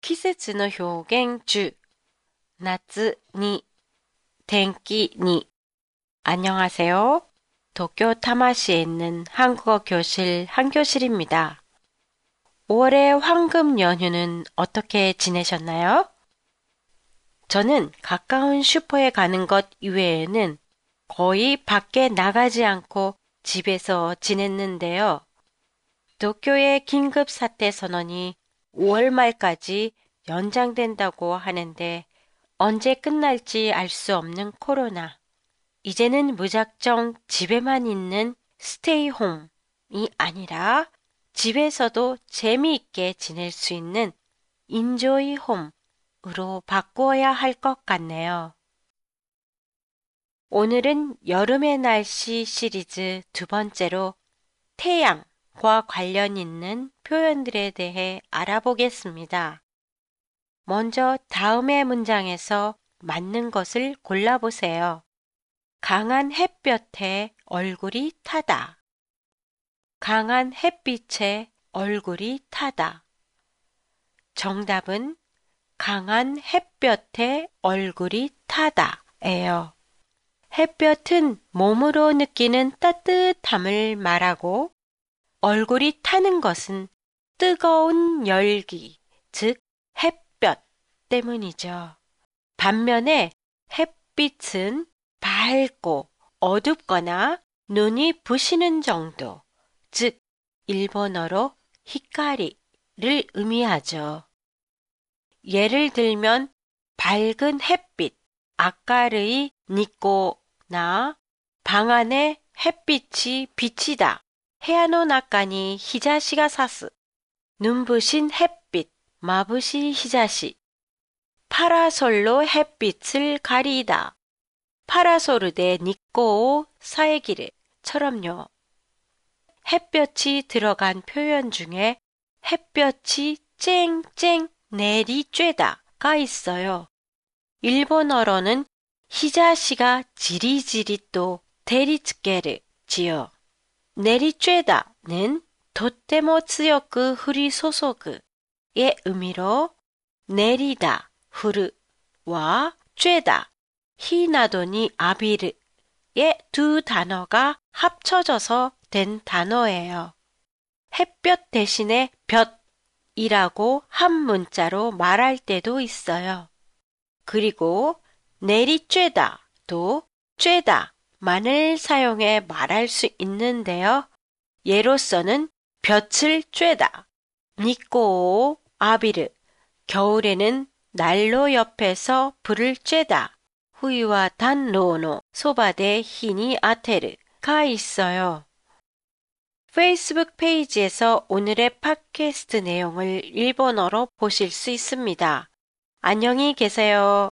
季節の表現中夏に天気に안녕하세요. 도쿄 타마시에 있는 한국어 교실 한교실입니다. 5월의 황금 연휴는 어떻게 지내셨나요? 저는 가까운 슈퍼에 가는 것 이외에는 거의 밖에 나가지 않고 집에서 지냈는데요. 도쿄의 긴급 사태 선언이 5월 말까지 연장된다고 하는데 언제 끝날지 알 수 없는 코로나. 이제는 무작정 집에만 있는 stay home이 아니라 집에서도 재미있게 지낼 수 있는 enjoy home으로 바꾸어야 할 것 같네요. 오늘은 여름의 날씨 시리즈 두 번째로 태양 과 관련 있는 표현들에 대해 알아보겠습니다. 먼저 다음의 문장에서 맞는 것을 골라보세요. 강한 햇볕에 얼굴이 타다. 강한 햇빛에 얼굴이 타다. 정답은 강한 햇볕에 얼굴이 타다예요. 햇볕은 몸으로 느끼는 따뜻함을 말하고 얼굴이 타는 것은 뜨거운 열기, 즉 햇볕 때문이죠. 반면에 햇빛은 밝고 어둡거나 눈이 부시는 정도, 즉 일본어로 히카리를 의미하죠. 예를 들면 밝은 햇빛, 아까르이 니꼬나 방 안에 햇빛이 비치다, 해안노 나카니 히자시가 사스, 눈부신 햇빛, 히자시, 파라솔로 햇빛을 가리다, 파라소르데 니꼬오 사에기르처럼요. 햇볕이 들어간 표현 중에 햇볕이 쨍쨍 내리쬐다가 있어요. 일본어로는 히자시가 지리지리 또 데리츠게르지요. 내리쬐다는 도테모 츠요크 후리 소소그의 의미로 내리다, 후르와 쬐다, 히나도니 아비르의 두 단어가 합쳐져서 된 단어예요. 햇볕 대신에 볕이라고 한 문자로 말할 때도 있어요. 그리고 내리쬐다도 쬐다 만을 사용해 말할 수 있는데요. 예로서는 볕을 쬐다, 니꼬 아비르, 겨울에는 난로 옆에서 불을 쬐다, 후이와 단로노 소바데 히니 아테르가 있어요. 페이스북 페이지에서 오늘의 팟캐스트 내용을 일본어로 보실 수 있습니다. 안녕히 계세요.